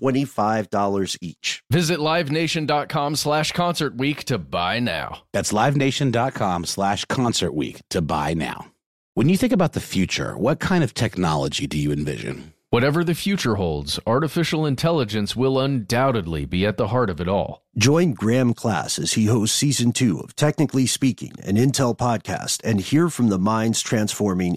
$25 each. Visit livenation.com slash concert week to buy now. That's livenation.com slash concert week to buy now. When you think about the future, what kind of technology do you envision? Whatever the future holds, artificial intelligence will undoubtedly be at the heart of it all. Join Graham Class as he hosts season two of Technically Speaking, an Intel podcast, and hear from the minds transforming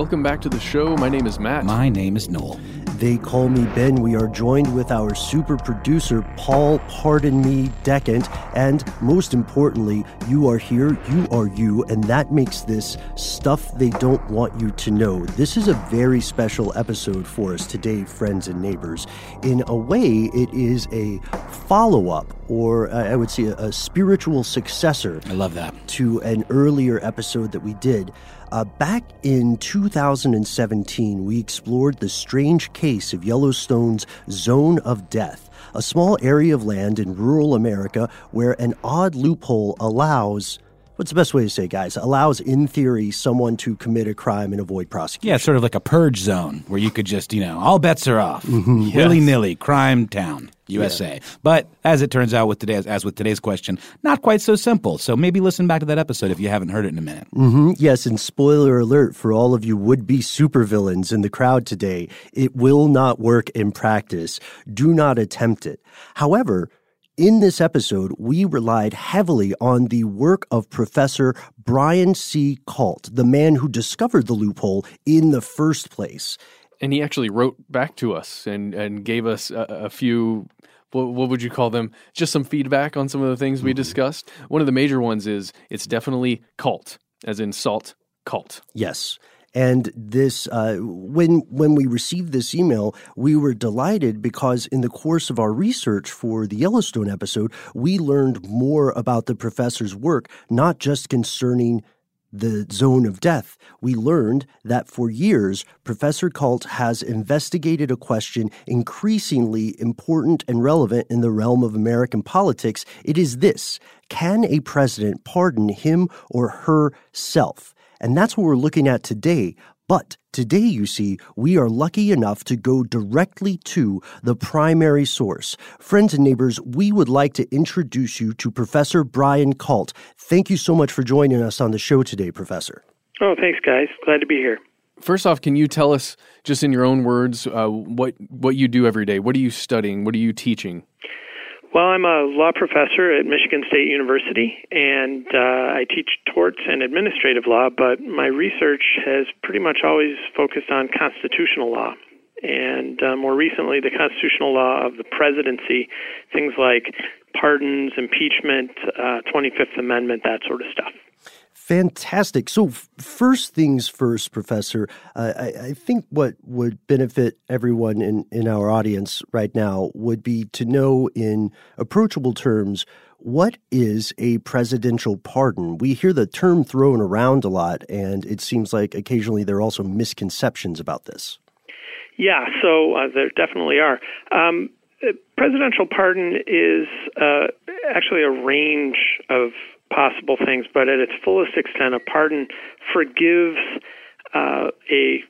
Welcome back to the show. My name is Matt. My name is Noel. They call me Ben. We are joined with our super producer, Paul Pardon Me Decant. And most importantly, you are here, you are you, and that makes this stuff they don't want you to know. This is a very special episode for us today, friends and neighbors. In a way, it is a follow up, or I would say a, a spiritual successor I love that. to an earlier episode that we did. Uh, back in 2017, we explored the strange case of Yellowstone's Zone of Death, a small area of land in rural America where an odd loophole allows. What's the best way to say, guys? Allows, in theory, someone to commit a crime and avoid prosecution. Yeah, sort of like a purge zone where you could just, you know, all bets are off. Mm-hmm. Willy nilly, crime town, USA. But as it turns out with today's as with today's question, not quite so simple. So maybe listen back to that episode if you haven't heard it in a minute. hmm Yes, and spoiler alert for all of you would be supervillains in the crowd today. It will not work in practice. Do not attempt it. However, in this episode, we relied heavily on the work of Professor Brian C. Kalt, the man who discovered the loophole in the first place. and he actually wrote back to us and and gave us a, a few what, what would you call them just some feedback on some of the things we mm-hmm. discussed one of the major ones is it's definitely cult as in salt cult Yes. And this, uh, when when we received this email, we were delighted because in the course of our research for the Yellowstone episode, we learned more about the professor's work, not just concerning the zone of death. We learned that for years, Professor Kalt has investigated a question increasingly important and relevant in the realm of American politics. It is this Can a president pardon him or herself? And that's what we're looking at today. But today, you see, we are lucky enough to go directly to the primary source. Friends and neighbors, we would like to introduce you to Professor Brian Kalt. Thank you so much for joining us on the show today, Professor. Oh, thanks, guys. Glad to be here. First off, can you tell us, just in your own words, uh, what what you do every day? What are you studying? What are you teaching? Well, I'm a law professor at Michigan State University, and uh, I teach torts and administrative law, but my research has pretty much always focused on constitutional law. And uh, more recently, the constitutional law of the presidency, things like pardons, impeachment, uh, 25th Amendment, that sort of stuff. Fantastic. So, first things first, Professor, uh, I, I, think what would benefit everyone in, in our audience right now would be to know in approachable terms what is a presidential pardon? We hear the term thrown around a lot, and it seems like occasionally there are also misconceptions about this. Yeah, so uh, there definitely are. Um, presidential pardon is uh, actually a range of possible things, but at its fullest extent, a pardon forgives uh, a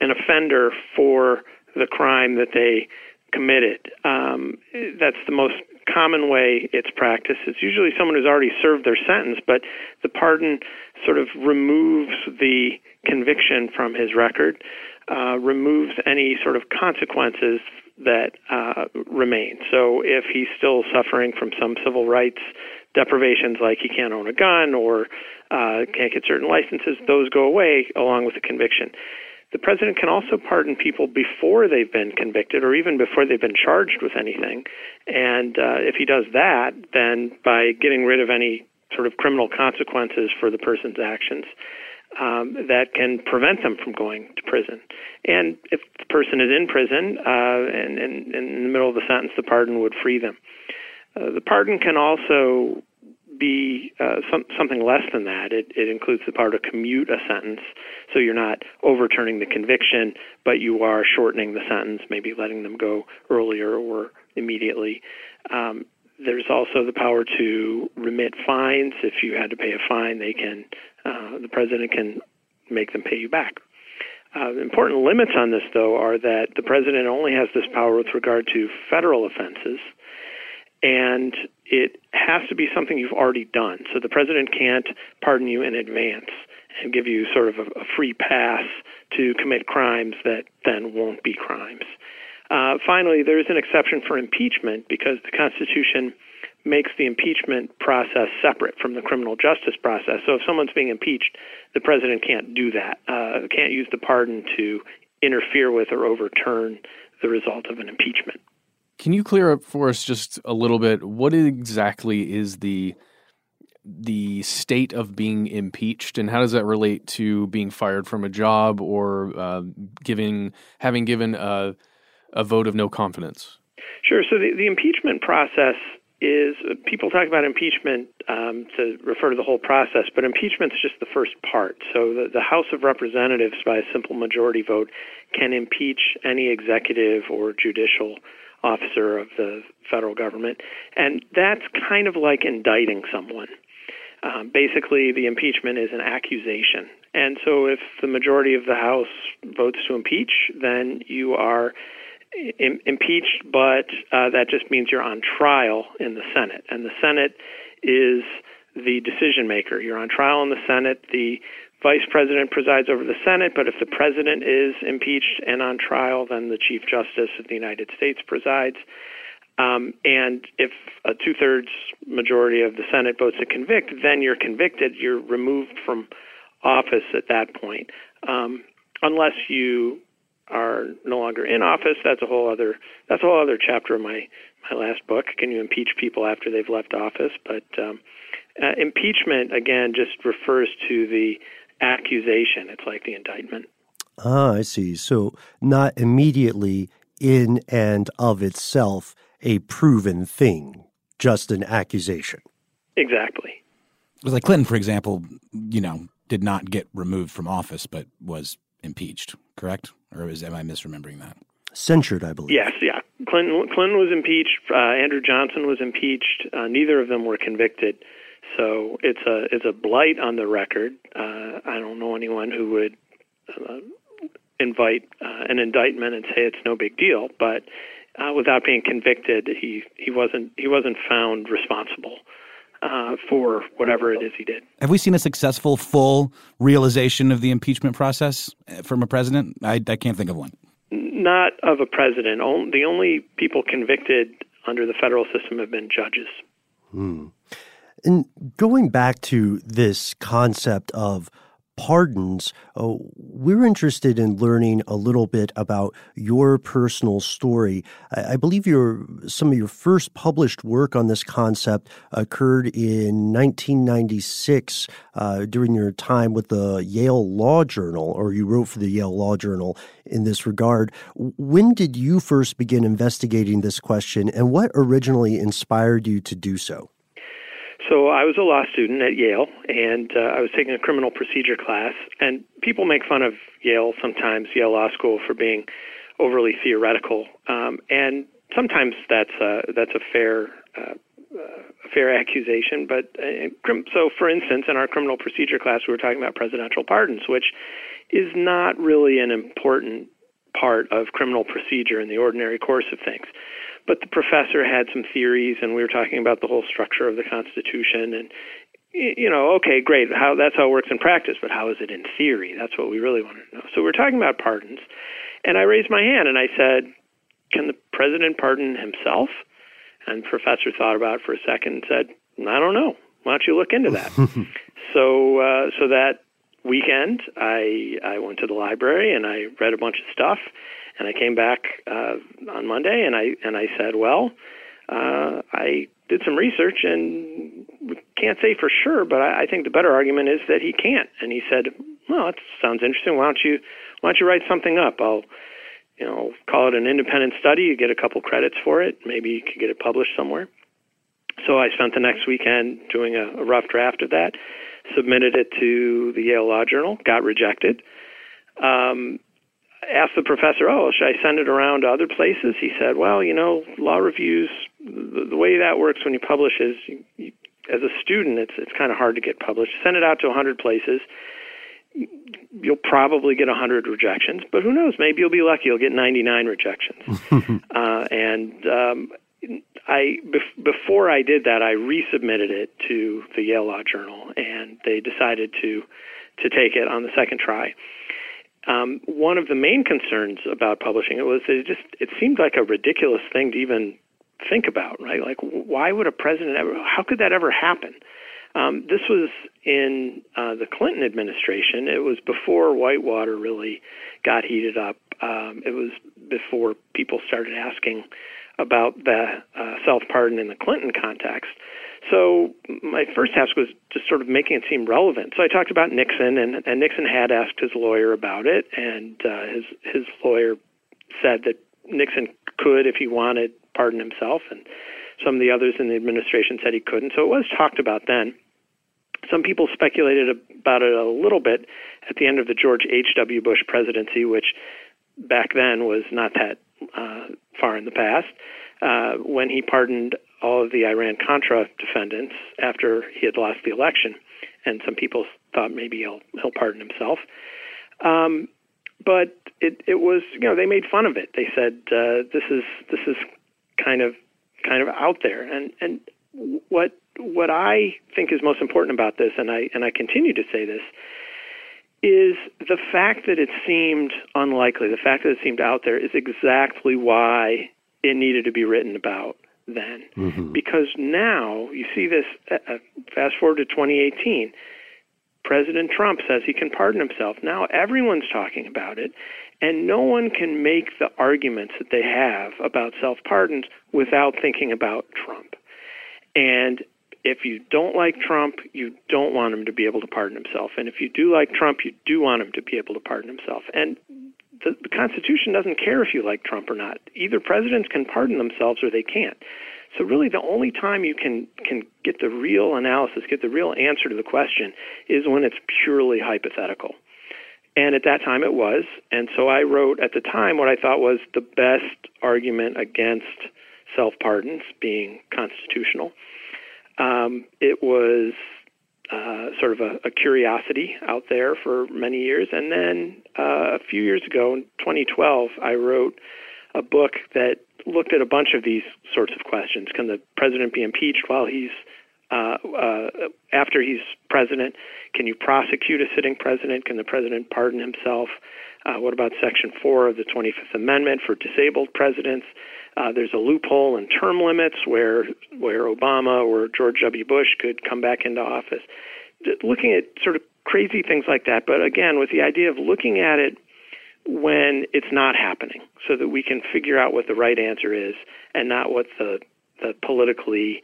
an offender for the crime that they committed. Um, that's the most common way it's practiced. It's usually someone who's already served their sentence, but the pardon sort of removes the conviction from his record, uh, removes any sort of consequences that uh, remain. So if he's still suffering from some civil rights deprivations like he can't own a gun or uh, can't get certain licenses, those go away along with the conviction. The president can also pardon people before they've been convicted or even before they've been charged with anything. And uh, if he does that, then by getting rid of any sort of criminal consequences for the person's actions, um, that can prevent them from going to prison. And if the person is in prison uh, and, and, and in the middle of the sentence, the pardon would free them. Uh, the pardon can also be uh, some, something less than that. It, it includes the power to commute a sentence, so you're not overturning the conviction, but you are shortening the sentence, maybe letting them go earlier or immediately. Um, there's also the power to remit fines. If you had to pay a fine, they can, uh, the president can make them pay you back. Uh, important limits on this, though, are that the president only has this power with regard to federal offenses and it has to be something you've already done. So the president can't pardon you in advance and give you sort of a, a free pass to commit crimes that then won't be crimes. Uh, finally, there is an exception for impeachment because the Constitution makes the impeachment process separate from the criminal justice process. So if someone's being impeached, the president can't do that, uh, can't use the pardon to interfere with or overturn the result of an impeachment. Can you clear up for us just a little bit what exactly is the the state of being impeached, and how does that relate to being fired from a job or uh, giving having given a, a vote of no confidence? Sure. So the, the impeachment process is people talk about impeachment um, to refer to the whole process, but impeachment is just the first part. So the, the House of Representatives, by a simple majority vote, can impeach any executive or judicial officer of the federal government. And that's kind of like indicting someone. Um, basically, the impeachment is an accusation. And so if the majority of the House votes to impeach, then you are Im- impeached, but uh, that just means you're on trial in the Senate. And the Senate is the decision maker. You're on trial in the Senate. The vice president presides over the Senate, but if the president is impeached and on trial, then the Chief Justice of the United States presides. Um, and if a two thirds majority of the Senate votes to convict, then you're convicted. You're removed from office at that point. Um, unless you are no longer in office, that's a whole other that's a whole other chapter of my my last book. Can you impeach people after they've left office? But um, uh, impeachment again just refers to the accusation. It's like the indictment. Ah, I see. So not immediately in and of itself a proven thing, just an accusation. Exactly. It was like Clinton, for example, you know, did not get removed from office, but was impeached, correct? Or is, am I misremembering that? Censured, I believe. Yes, yeah. Clinton, Clinton was impeached. Uh, Andrew Johnson was impeached. Uh, neither of them were convicted. So it's a it's a blight on the record. Uh, I don't know anyone who would uh, invite uh, an indictment and say it's no big deal, but uh, without being convicted, he he wasn't he wasn't found responsible uh, for whatever it is he did. Have we seen a successful, full realization of the impeachment process uh, from a president? I, I can't think of one. Not of a president. The only people convicted under the federal system have been judges. Hmm. And going back to this concept of pardons, uh, we're interested in learning a little bit about your personal story. I, I, believe your some of your first published work on this concept occurred in 1996 uh, during your time with the Yale Law Journal, or you wrote for the Yale Law Journal in this regard. When did you first begin investigating this question, and what originally inspired you to do so? So I was a law student at Yale, and uh, I was taking a criminal procedure class. And people make fun of Yale sometimes, Yale Law School, for being overly theoretical. Um, and sometimes that's a, that's a fair uh, fair accusation. But uh, so, for instance, in our criminal procedure class, we were talking about presidential pardons, which is not really an important part of criminal procedure in the ordinary course of things but the professor had some theories, and we were talking about the whole structure of the Constitution, and you know, okay, great, how that's how it works in practice, but how is it in theory? That's what we really wanted to know. So we're talking about pardons, and I raised my hand and I said, "Can the president pardon himself?" And the professor thought about it for a second and said, "I don't know. Why don't you look into that?" so, uh, so that weekend, I I went to the library and I read a bunch of stuff and I came back uh, on Monday, and I and I said, well, uh, I did some research, and can't say for sure, but I, I think the better argument is that he can't. And he said, well, that sounds interesting. Why don't you why don't you write something up? I'll you know call it an independent study. You get a couple credits for it. Maybe you could get it published somewhere. So I spent the next weekend doing a, a rough draft of that, submitted it to the Yale Law Journal, got rejected. Um, asked the professor, "Oh, should I send it around to other places?" He said, "Well, you know, law reviews. The, the way that works when you publish is, you, you, as a student, it's it's kind of hard to get published. Send it out to 100 places. You'll probably get 100 rejections, but who knows? Maybe you'll be lucky. You'll get 99 rejections." uh, and um, I bef- before I did that, I resubmitted it to the Yale Law Journal, and they decided to to take it on the second try um, one of the main concerns about publishing it was that it just it seemed like a ridiculous thing to even think about, right? Like, why would a president ever? How could that ever happen? Um, this was in uh, the Clinton administration. It was before Whitewater really got heated up. Um, it was before people started asking about the uh, self pardon in the Clinton context. So my first task was just sort of making it seem relevant. So I talked about Nixon, and, and Nixon had asked his lawyer about it, and uh, his his lawyer said that Nixon could, if he wanted, pardon himself, and some of the others in the administration said he couldn't. So it was talked about then. Some people speculated about it a little bit at the end of the George H.W. Bush presidency, which back then was not that uh, far in the past, uh, when he pardoned all of the Iran Contra defendants after he had lost the election, and some people thought maybe he'll he'll pardon himself. Um, but it it was you know they made fun of it. They said uh, this is this is kind of kind of out there, and and what what I think is most important about this, and I and I continue to say this, is the fact that it seemed unlikely, the fact that it seemed out there, is exactly why it needed to be written about then. Mm-hmm. Because now you see this, uh, uh, fast forward to 2018, President Trump says he can pardon himself. Now everyone's talking about it, and no one can make the arguments that they have about self pardons without thinking about Trump. And if you don't like Trump, you don't want him to be able to pardon himself. And if you do like Trump, you do want him to be able to pardon himself. And the, the Constitution doesn't care if you like Trump or not. Either presidents can pardon themselves or they can't. So really, the only time you can can get the real analysis, get the real answer to the question, is when it's purely hypothetical. And at that time, it was. And so I wrote at the time what I thought was the best argument against self pardons being constitutional. Um, it was uh, sort of a, a, curiosity out there for many years. And then uh, a few years ago, in 2012, I wrote a book that looked at a bunch of these sorts of questions. Can the president be impeached while he's uh, uh, after he's president? Can you prosecute a sitting president? Can the president pardon himself? Uh, what about Section 4 of the 25th Amendment for disabled presidents? Uh, there's a loophole in term limits where where Obama or George W. Bush could come back into office. Looking at sort of crazy things like that, but again, with the idea of looking at it when it's not happening, so that we can figure out what the right answer is and not what the the politically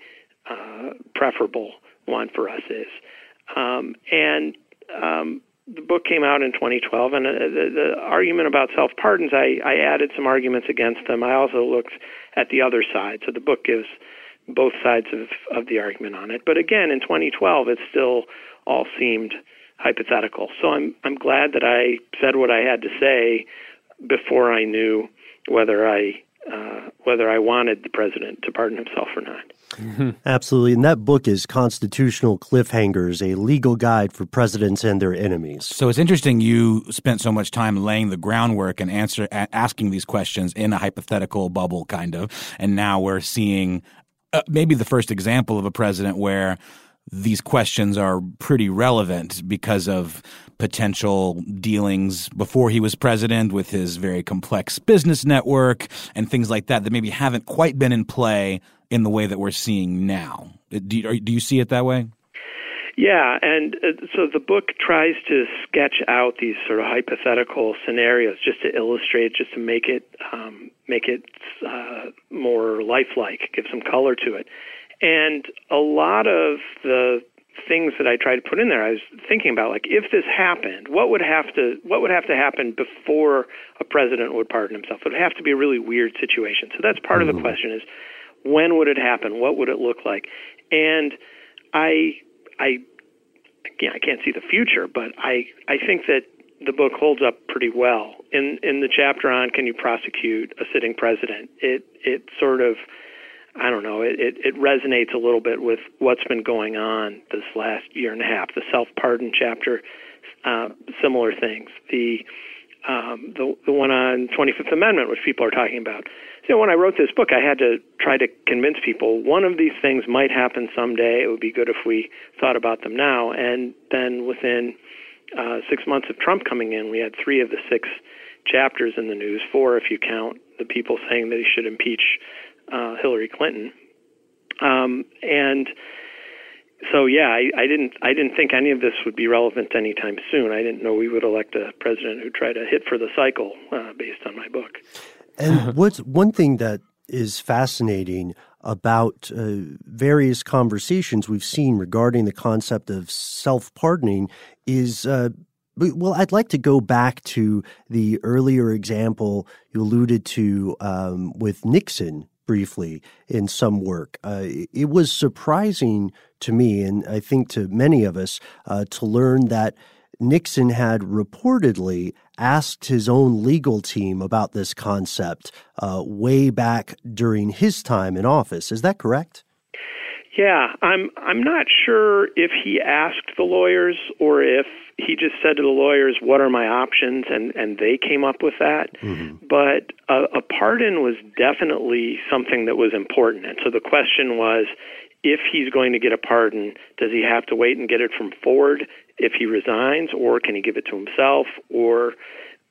uh, preferable one for us is. Um, and um, the book came out in 2012, and uh, the, the argument about self pardons, I, I added some arguments against them. I also looked at the other side, so the book gives both sides of, of the argument on it. But again, in 2012, it still all seemed hypothetical. So I'm I'm glad that I said what I had to say before I knew whether I uh, whether I wanted the president to pardon himself or not. Mm-hmm. Absolutely. And that book is Constitutional Cliffhangers, a legal guide for presidents and their enemies. So it's interesting you spent so much time laying the groundwork and answer asking these questions in a hypothetical bubble kind of. And now we're seeing uh, maybe the first example of a president where these questions are pretty relevant because of potential dealings before he was president with his very complex business network and things like that that maybe haven't quite been in play in the way that we're seeing now. Do you, do you see it that way? Yeah, and uh, so the book tries to sketch out these sort of hypothetical scenarios just to illustrate, just to make it um, make it uh, more lifelike, give some color to it. And a lot of the things that I tried to put in there, I was thinking about like if this happened, what would have to what would have to happen before a president would pardon himself? It would have to be a really weird situation. So that's part mm-hmm. of the mm-hmm. question is when would it happen? What would it look like? And I I again I can't see the future, but I I think that the book holds up pretty well. In in the chapter on can you prosecute a sitting president, it it sort of I don't know, it, it, it resonates a little bit with what's been going on this last year and a half. The self pardon chapter, uh, similar things. The um, the the one on 25th Amendment, which people are talking about. So when I wrote this book, I had to try to convince people one of these things might happen someday. It would be good if we thought about them now. And then within uh, six months of Trump coming in, we had three of the six chapters in the news, four if you count the people saying that he should impeach uh, Hillary Clinton. Um, and so yeah, I, I didn't I didn't think any of this would be relevant anytime soon. I didn't know we would elect a president who tried to hit for the cycle uh, based on my book. And what's one thing that is fascinating about uh, various conversations we've seen regarding the concept of self pardoning is. Uh, well, I'd like to go back to the earlier example you alluded to um, with Nixon briefly in some work. Uh, it was surprising to me, and I think to many of us, uh, to learn that Nixon had reportedly asked his own legal team about this concept uh, way back during his time in office. Is that correct? Yeah, I'm I'm not sure if he asked the lawyers or if he just said to the lawyers, "What are my options?" and and they came up with that. Mm-hmm. But a, a pardon was definitely something that was important, and so the question was, if he's going to get a pardon, does he have to wait and get it from Ford if he resigns, or can he give it to himself, or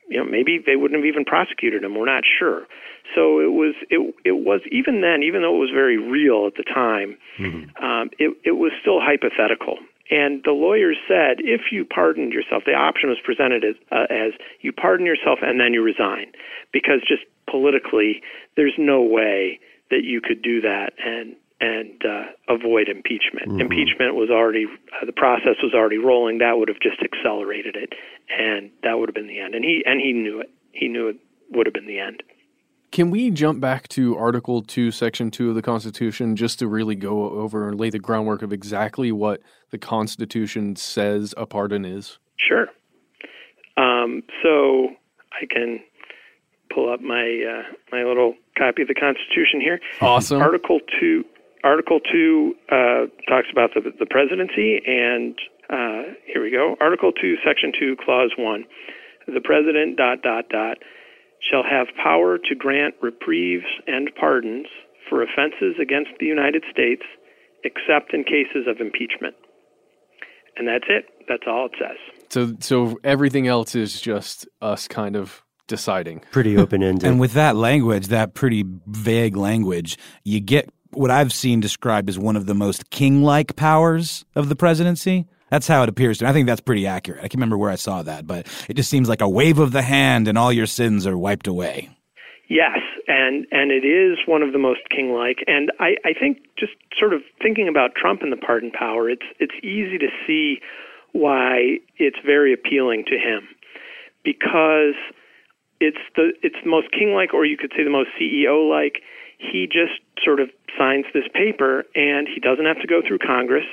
you know maybe they wouldn't have even prosecuted him. We're not sure. So it was it it was even then, even though it was very real at the time, mm-hmm. um, it it was still hypothetical. And the lawyers said, if you pardoned yourself, the option was presented as, uh, as you pardon yourself and then you resign, because just politically, there's no way that you could do that and and uh, avoid impeachment. Mm-hmm. Impeachment was already uh, the process was already rolling. That would have just accelerated it, and that would have been the end. And he and he knew it. He knew it would have been the end. Can we jump back to Article 2, Section 2 of the Constitution just to really go over and lay the groundwork of exactly what the Constitution says a pardon is? Sure. Um, so I can pull up my uh, my little copy of the Constitution here. Awesome. Article 2 Article 2 uh, talks about the, the presidency, and uh, here we go. Article 2, Section 2, Clause 1. The president, dot, dot, dot, shall have power to grant reprieves and pardons for offenses against the United States except in cases of impeachment. And that's it. That's all it says. So, so everything else is just us kind of deciding. Pretty open ended. And with that language, that pretty vague language, you get what I've seen described as one of the most king like powers of the presidency. That's how it appears to me. I think that's pretty accurate. I can't remember where I saw that, but it just seems like a wave of the hand and all your sins are wiped away. Yes, and and it is one of the most king-like. And I, I think just sort of thinking about Trump and the pardon power, it's it's easy to see why it's very appealing to him because it's the it's the most king-like, or you could say the most CEO-like. He just sort of signs this paper, and he doesn't have to go through Congress.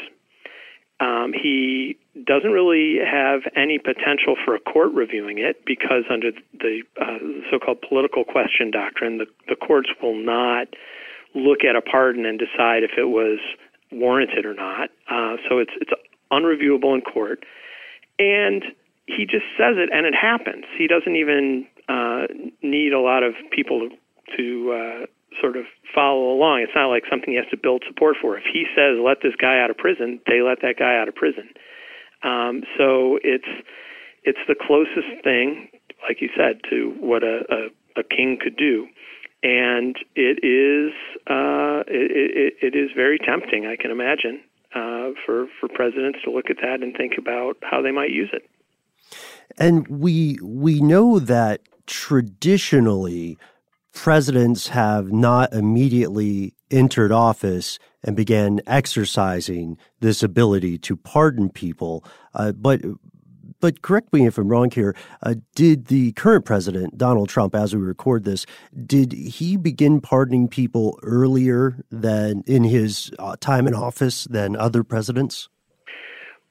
Um, he doesn't really have any potential for a court reviewing it because, under the uh, so-called political question doctrine, the, the courts will not look at a pardon and decide if it was warranted or not. Uh, so it's it's unreviewable in court, and he just says it, and it happens. He doesn't even uh, need a lot of people to uh, sort of follow along. It's not like something he has to build support for. If he says let this guy out of prison, they let that guy out of prison. Um, so it's it's the closest thing, like you said, to what a, a, a king could do, and it is uh, it, it, it is very tempting. I can imagine uh, for for presidents to look at that and think about how they might use it. And we we know that traditionally presidents have not immediately entered office and began exercising this ability to pardon people. Uh, but but correct me if I'm wrong here. Uh, did the current president, Donald Trump, as we record this, did he begin pardoning people earlier than in his uh, time in office than other presidents?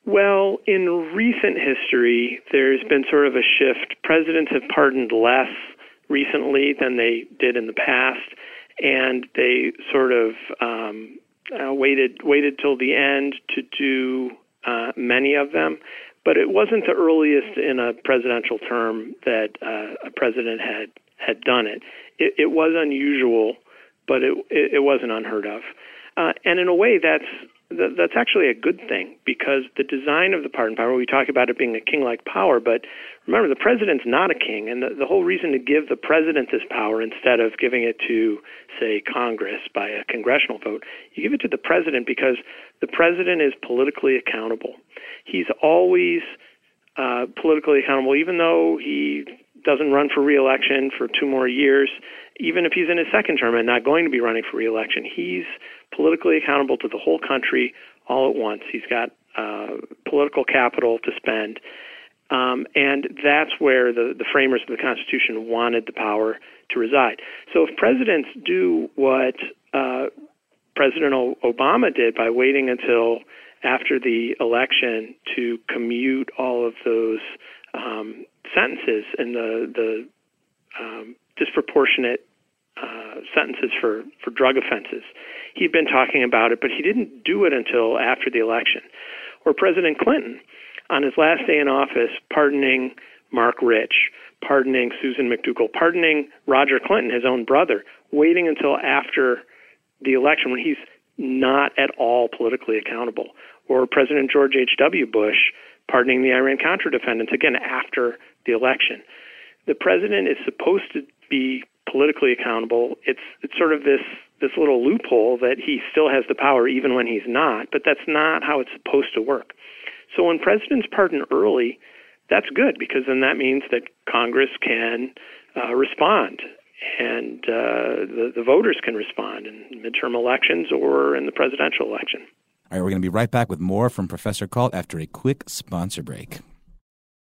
Well, in recent history, there's been sort of a shift. Presidents have pardoned less recently than they did in the past, and they sort of um, uh, waited waited till the end to do uh, many of them. But it wasn't the earliest in a presidential term that uh, a president had had done it. It, it was unusual, but it, it, it wasn't unheard of. Uh, and in a way, that's that's actually a good thing because the design of the pardon power, we talk about it being a king like power, but remember, the president's not a king. And the, the whole reason to give the president this power instead of giving it to, say, Congress by a congressional vote, you give it to the president because the president is politically accountable. He's always uh, politically accountable, even though he doesn't run for reelection for two more years, even if he's in his second term and not going to be running for reelection, he's politically accountable to the whole country all at once. He's got uh, political capital to spend. Um, and that's where the, the framers of the Constitution wanted the power to reside. So if presidents do what uh, President Obama did by waiting until after the election to commute all of those um, sentences and the the um, disproportionate uh, sentences for for drug offenses. He'd been talking about it, but he didn't do it until after the election. Or President Clinton, on his last day in office, pardoning Marc Rich, pardoning Susan McDougal, pardoning Roger Clinton, his own brother, waiting until after the election when he's not at all politically accountable. Or President George H.W. Bush pardoning the Iran Contra defendants, again, after the election. The president is supposed to be politically accountable. It's it's sort of this this little loophole that he still has the power even when he's not, but that's not how it's supposed to work. So when presidents pardon early, that's good because then that means that Congress can uh, respond and uh, the, the voters can respond in midterm elections or in the presidential election. All right, we're going to be right back with more from Professor Kalt after a quick sponsor break.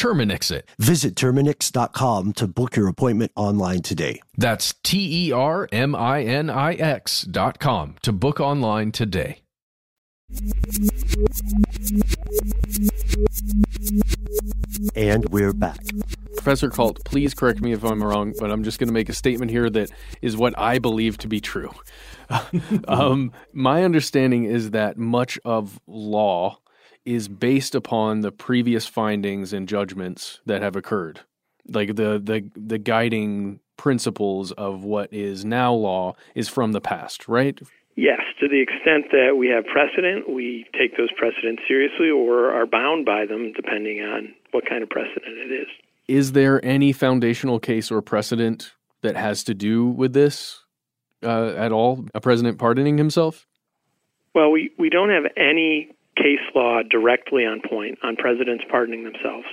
Terminix it. Visit Terminix.com to book your appointment online today. That's T E R M I N I X dot com to book online today. And we're back. Professor Kalt, please correct me if I'm wrong, but I'm just going to make a statement here that is what I believe to be true. um, my understanding is that much of law is based upon the previous findings and judgments that have occurred. Like the the the guiding principles of what is now law is from the past, right? Yes, to the extent that we have precedent, we take those precedents seriously or are bound by them depending on what kind of precedent it is. Is there any foundational case or precedent that has to do with this uh, at all? A president pardoning himself? Well, we, we don't have any case law directly on point on presidents pardoning themselves.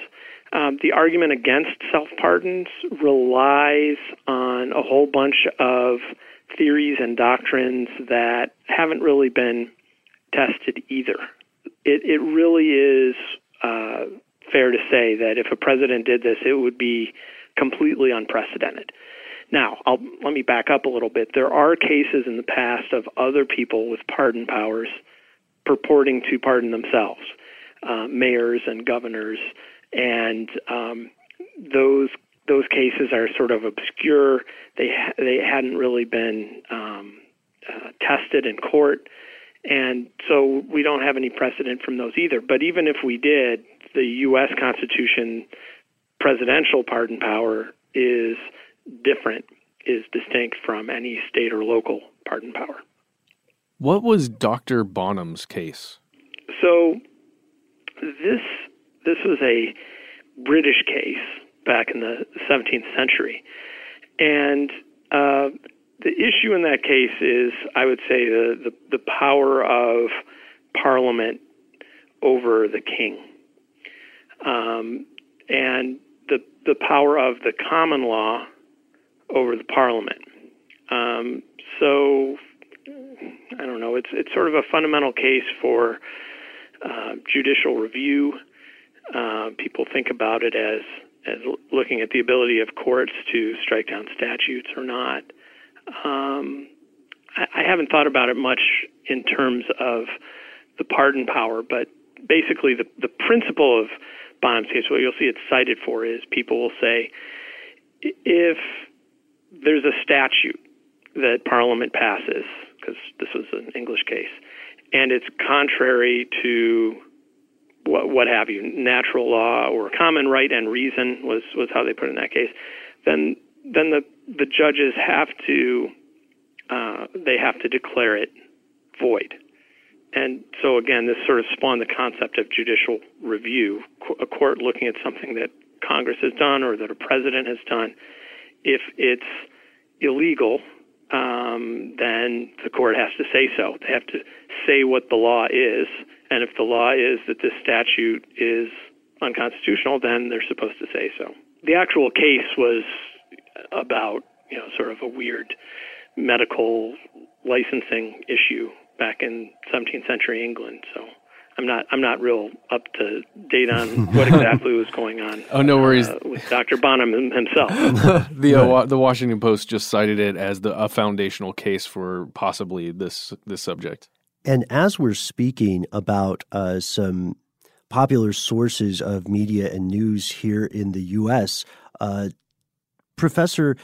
Um, the argument against self pardons relies on a whole bunch of theories and doctrines that haven't really been tested either. It, it really is uh, fair to say that if a president did this, it would be completely unprecedented. Now, I'll, let me back up a little bit. There are cases in the past of other people with pardon powers purporting to pardon themselves, uh, mayors and governors, and um, those those cases are sort of obscure. They ha- they hadn't really been um, uh, tested in court, and so we don't have any precedent from those either. But even if we did, the U.S. Constitution presidential pardon power is different, is distinct from any state or local pardon power. What was Dr. Bonham's case? So this this was a British case back in the 17th century, and uh, the issue in that case is, I would say, the, the, the power of Parliament over the king, um, and the the power of the common law over the Parliament. Um, so I don't know. It's it's sort of a fundamental case for uh, judicial review. Uh, people think about it as as looking at the ability of courts to strike down statutes or not. Um, I, I haven't thought about it much in terms of the pardon power, but basically the the principle of Bonham's case, what you'll see it cited for is people will say if there's a statute that Parliament passes, because this was an English case, and it's contrary to what, what have you, natural law or common right and reason was was how they put it in that case. Then then the the judges have to uh, they have to declare it void. And so again, this sort of spawned the concept of judicial review, a court looking at something that Congress has done or that a president has done. If it's illegal, um, then the court has to say so. They have to say what the law is, and if the law is that this statute is unconstitutional, then they're supposed to say so. The actual case was about, you know, sort of a weird medical licensing issue back in 17th century England. So I'm not I'm not real up to date on what exactly was going on. Oh no worries uh, with Dr. Bonham himself. the uh, the Washington Post just cited it as the a foundational case for possibly this this subject. And as we're speaking about uh, some popular sources of media and news here in the U.S., uh, Professor,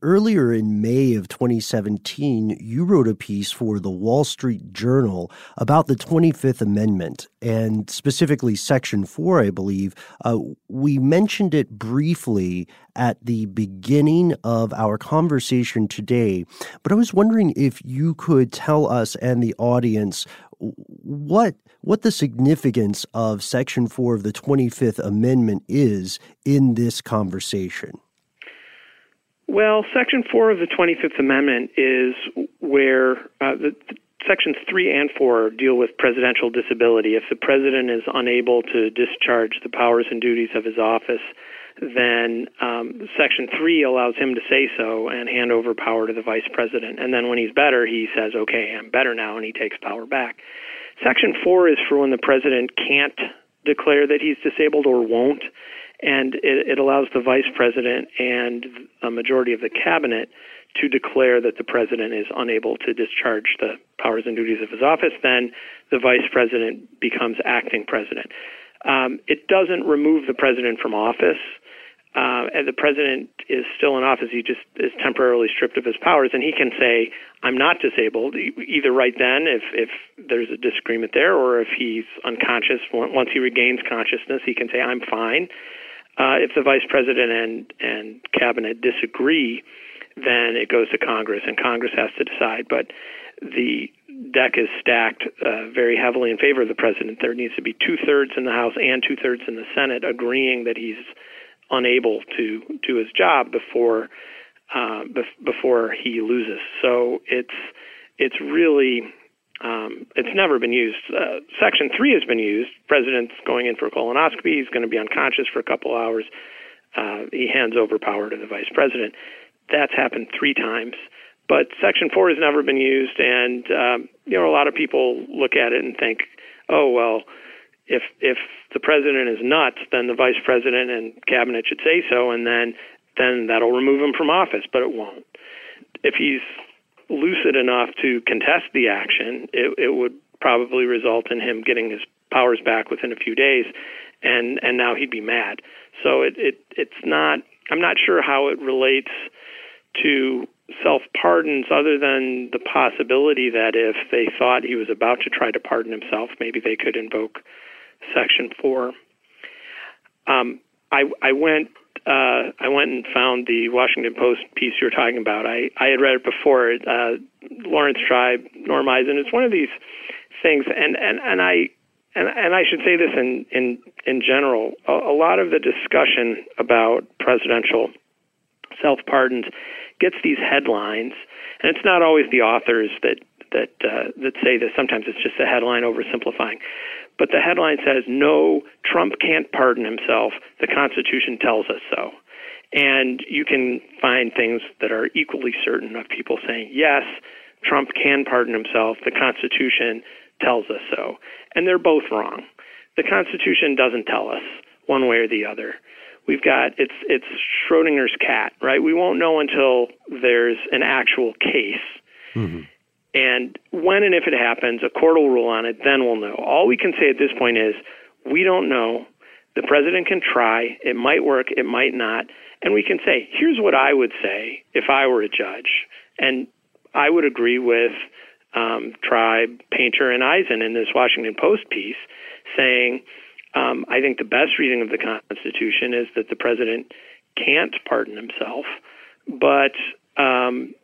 Earlier in May of 2017, you wrote a piece for the Wall Street Journal about the 25th Amendment and specifically Section 4, I believe. Uh, we mentioned it briefly at the beginning of our conversation today, but I was wondering if you could tell us and the audience what what the significance of Section 4 of the 25th Amendment is in this conversation. Well, Section 4 of the 25th Amendment is where uh, the, the, Sections 3 and 4 deal with presidential disability. If the president is unable to discharge the powers and duties of his office, then um, Section 3 allows him to say so and hand over power to the vice president. And then when he's better, he says, okay, I'm better now, and he takes power back. Section 4 is for when the president can't declare that he's disabled or won't and it, it allows the vice president and a majority of the cabinet to declare that the president is unable to discharge the powers and duties of his office, then the vice president becomes acting president. Um, it doesn't remove the president from office. Uh, and the president is still in office. He just is temporarily stripped of his powers, and he can say, "I'm not disabled." Either right then, if if there's a disagreement there, or if he's unconscious once he regains consciousness, he can say, "I'm fine." Uh, if the vice president and and cabinet disagree, then it goes to Congress, and Congress has to decide. But the deck is stacked uh, very heavily in favor of the president. There needs to be two thirds in the House and two thirds in the Senate agreeing that he's unable to do his job before uh, bef- before he loses. So it's it's really um, it's never been used. Uh, Section 3 has been used. President's going in for a colonoscopy. He's going to be unconscious for a couple hours. Uh, he hands over power to the vice president. That's happened three times. But Section 4 has never been used, and um, you know a lot of people look at it and think, oh well, if if the president is nuts, then the vice president and cabinet should say so, and then then that'll remove him from office. But it won't. If he's lucid enough to contest the action, it, it would probably result in him getting his powers back within a few days, and and now he'd be mad. So it, it it's not. I'm not sure how it relates to self pardons, other than the possibility that if they thought he was about to try to pardon himself, maybe they could invoke Section Four. Um, I I went uh, I went and found the Washington Post piece you're talking about. I, I had read it before. Uh, Laurence Tribe, Norm Eisen. It's one of these things, and and and I and and I should say this in in in general. A, a lot of the discussion about presidential self pardons gets these headlines, and it's not always the authors that that uh, that say this. Sometimes it's just a headline oversimplifying. But the headline says, No, Trump can't pardon himself. The Constitution tells us so. And you can find things that are equally certain of people saying, Yes, Trump can pardon himself. The Constitution tells us so. And they're both wrong. The Constitution doesn't tell us one way or the other. we've got it's it's Schrodinger's cat, right? We won't know until there's an actual case. Mm-hmm. And when and if it happens, a court will rule on it, then we'll know. All we can say at this point is we don't know. The president can try. It might work, it might not. And we can say, here's what I would say if I were a judge. And I would agree with um, Tribe, Painter, and Eisen in this Washington Post piece saying, um, I think the best reading of the Constitution is that the president can't pardon himself, but um,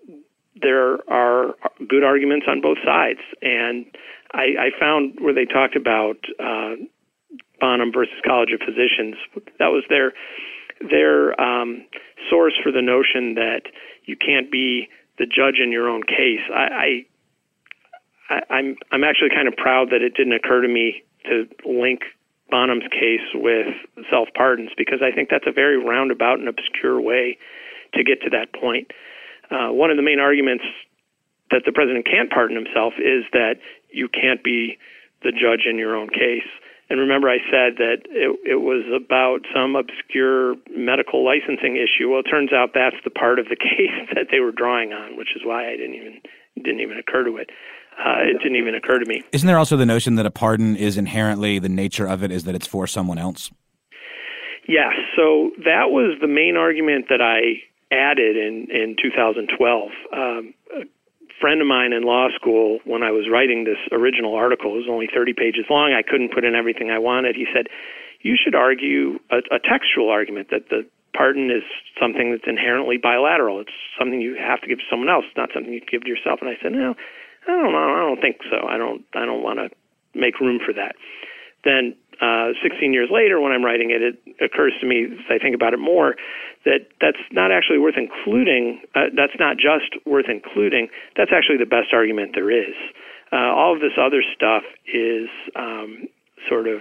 there are good arguments on both sides. And I, I found where they talked about uh, Bonham versus College of Physicians. That was their their um, source for the notion that you can't be the judge in your own case. I, I, I'm I'm actually kind of proud that it didn't occur to me to link Bonham's case with self pardons because I think that's a very roundabout and obscure way to get to that point. Uh, one of the main arguments that the president can't pardon himself is that you can't be the judge in your own case. And remember, I said that it, it was about some obscure medical licensing issue. Well, it turns out that's the part of the case that they were drawing on, which is why I didn't even didn't even occur to it. Uh, it didn't even occur to me. Isn't there also the notion that a pardon is inherently the nature of it is that it's for someone else? Yes. So that was the main argument that I added in in 2012. Um, a friend of mine in law school, when I was writing this original article, it was only 30 pages long. I couldn't put in everything I wanted. He said, "You should argue a, a textual argument that the pardon is something that's inherently bilateral. It's something you have to give to someone else, not something you give to yourself." And I said, "No, I don't know. I don't think so. I don't. I don't want to make room for that." Then uh, 16 years later, when I'm writing it, it occurs to me as I think about it more that that's not actually worth including. Uh, that's not just worth including. That's actually the best argument there is. Uh, all of this other stuff is um, sort of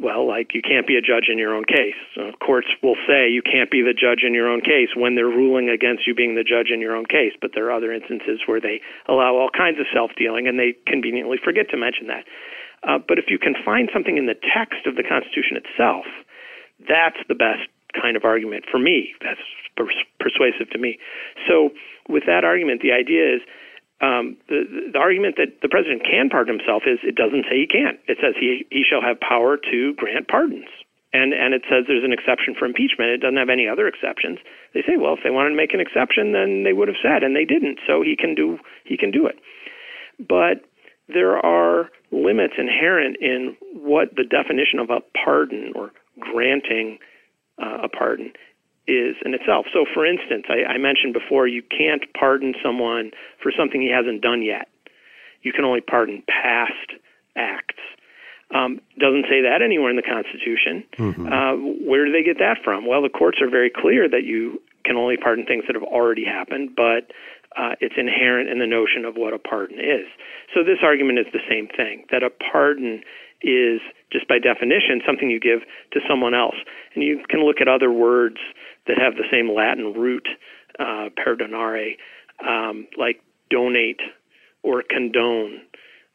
well, like you can't be a judge in your own case. Uh, courts will say you can't be the judge in your own case when they're ruling against you being the judge in your own case. But there are other instances where they allow all kinds of self dealing, and they conveniently forget to mention that. Uh, but if you can find something in the text of the Constitution itself, that's the best kind of argument for me. That's pers- persuasive to me. So, with that argument, the idea is um, the, the argument that the president can pardon himself is it doesn't say he can't. It says he he shall have power to grant pardons. And and it says there's an exception for impeachment. It doesn't have any other exceptions. They say, well, if they wanted to make an exception, then they would have said, and they didn't. So he can do he can do it. But there are limits inherent in what the definition of a pardon or granting uh, a pardon is in itself. So, for instance, I, I mentioned before you can't pardon someone for something he hasn't done yet. You can only pardon past acts. Um, doesn't say that anywhere in the Constitution. Mm-hmm. Uh, where do they get that from? Well, the courts are very clear that you can only pardon things that have already happened, but uh, it's inherent in the notion of what a pardon is. So this argument is the same thing that a pardon is just by definition something you give to someone else. And you can look at other words that have the same Latin root, uh, perdonare, um, like donate or condone.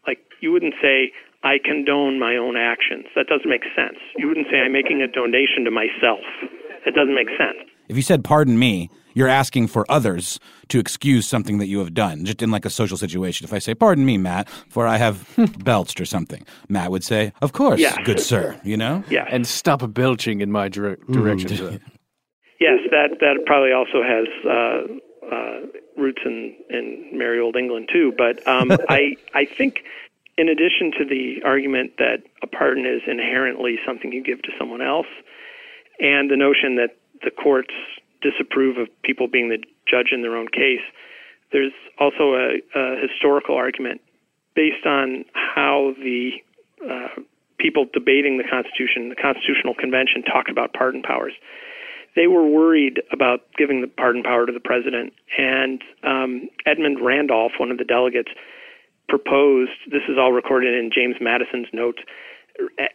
Like you wouldn't say, I condone my own actions. That doesn't make sense. You wouldn't say, I'm making a donation to myself. It doesn't make sense. If you said, pardon me, you're asking for others to excuse something that you have done, just in like a social situation. If I say, pardon me, Matt, for I have belched or something, Matt would say, of course, yeah. good sir, you know? Yeah. And stop belching in my dire- direction. Mm. yes, that, that probably also has uh, uh, roots in, in merry old England, too. But um, I, I think in addition to the argument that a pardon is inherently something you give to someone else, and the notion that the courts disapprove of people being the judge in their own case, there's also a, a historical argument based on how the uh, people debating the Constitution, the Constitutional Convention, talked about pardon powers. They were worried about giving the pardon power to the president, and um, Edmund Randolph, one of the delegates, proposed. This is all recorded in James Madison's notes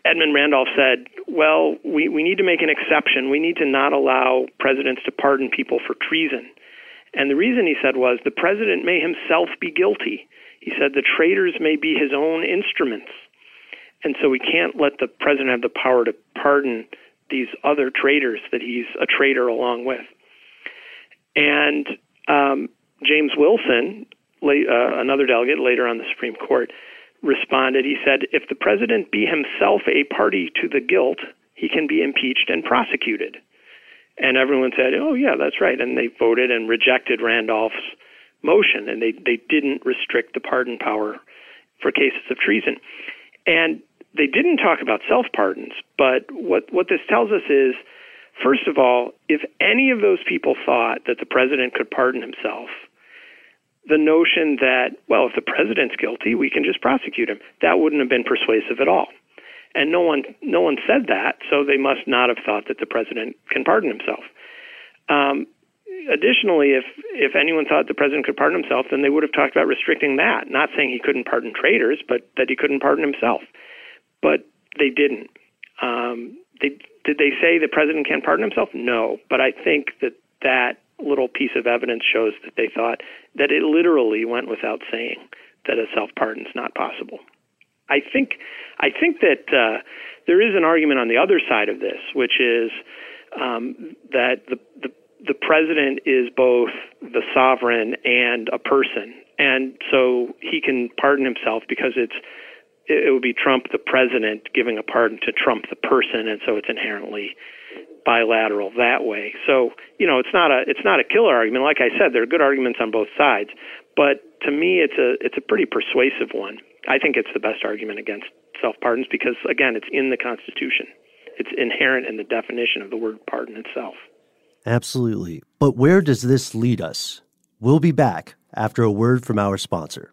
Edmund Randolph said, well, we, we need to make an exception. We need to not allow presidents to pardon people for treason. And the reason he said was the president may himself be guilty. He said the traitors may be his own instruments. And so we can't let the president have the power to pardon these other traitors that he's a traitor along with. And um, James Wilson, uh, another delegate later on the Supreme Court, responded. He said, If the president be himself a party to the guilt, he can be impeached and prosecuted. And everyone said, Oh, yeah, that's right. And they voted and rejected Randolph's motion, and they, they didn't restrict the pardon power for cases of treason. And they didn't talk about self pardons, but what, what this tells us is first of all, if any of those people thought that the president could pardon himself, the notion that, well, if the president's guilty, we can just prosecute him, that wouldn't have been persuasive at all. And no one, no one said that, so they must not have thought that the president can pardon himself. Um, additionally, if if anyone thought the president could pardon himself, then they would have talked about restricting that. Not saying he couldn't pardon traitors, but that he couldn't pardon himself. But they didn't. Um, they did they say the president can't pardon himself? No, but I think that that little piece of evidence shows that they thought that it literally went without saying that a self pardon is not possible. I think I think that uh, there is an argument on the other side of this, which is um, that the, the the president is both the sovereign and a person, and so he can pardon himself because it's it would be Trump the president giving a pardon to Trump the person, and so it's inherently bilateral that way. So you know, it's not a it's not a killer argument. Like I said, there are good arguments on both sides, but to me, it's a it's a pretty persuasive one. I think it's the best argument against self pardons because again, it's in the Constitution. It's inherent in the definition of the word pardon itself. Absolutely. But where does this lead us? We'll be back after a word from our sponsor.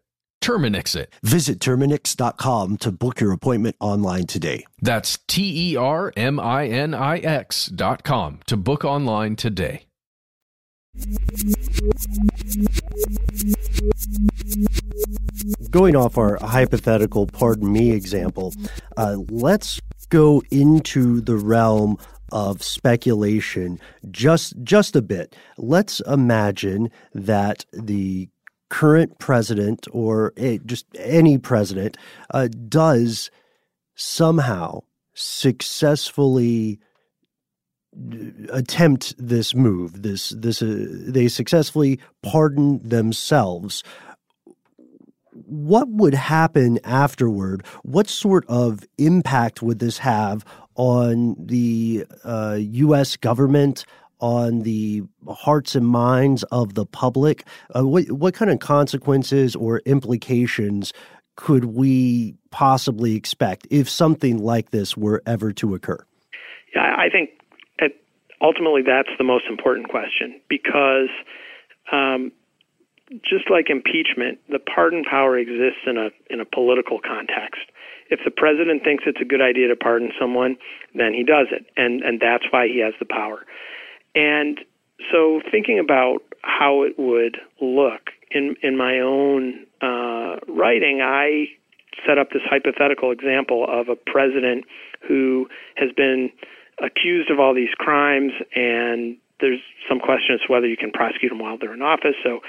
Terminix it. Visit Terminix.com to book your appointment online today. That's T E R M I N I X dot com to book online today. Going off our hypothetical, pardon me, example, uh, let's go into the realm of speculation just just a bit. Let's imagine that the current president or a, just any president uh, does somehow successfully attempt this move this this uh, they successfully pardon themselves. What would happen afterward? What sort of impact would this have on the uh, US government on the hearts and minds of the public? Uh, what what kind of consequences or implications could we possibly expect if something like this were ever to occur? Yeah, I think ultimately that's the most important question because um, just like impeachment, the pardon power exists in a in a political context. If the president thinks it's a good idea to pardon someone, then he does it, and and that's why he has the power. And so, thinking about how it would look in in my own uh, writing, I set up this hypothetical example of a president who has been accused of all these crimes, and there's some question as to whether you can prosecute them while they're in office. So,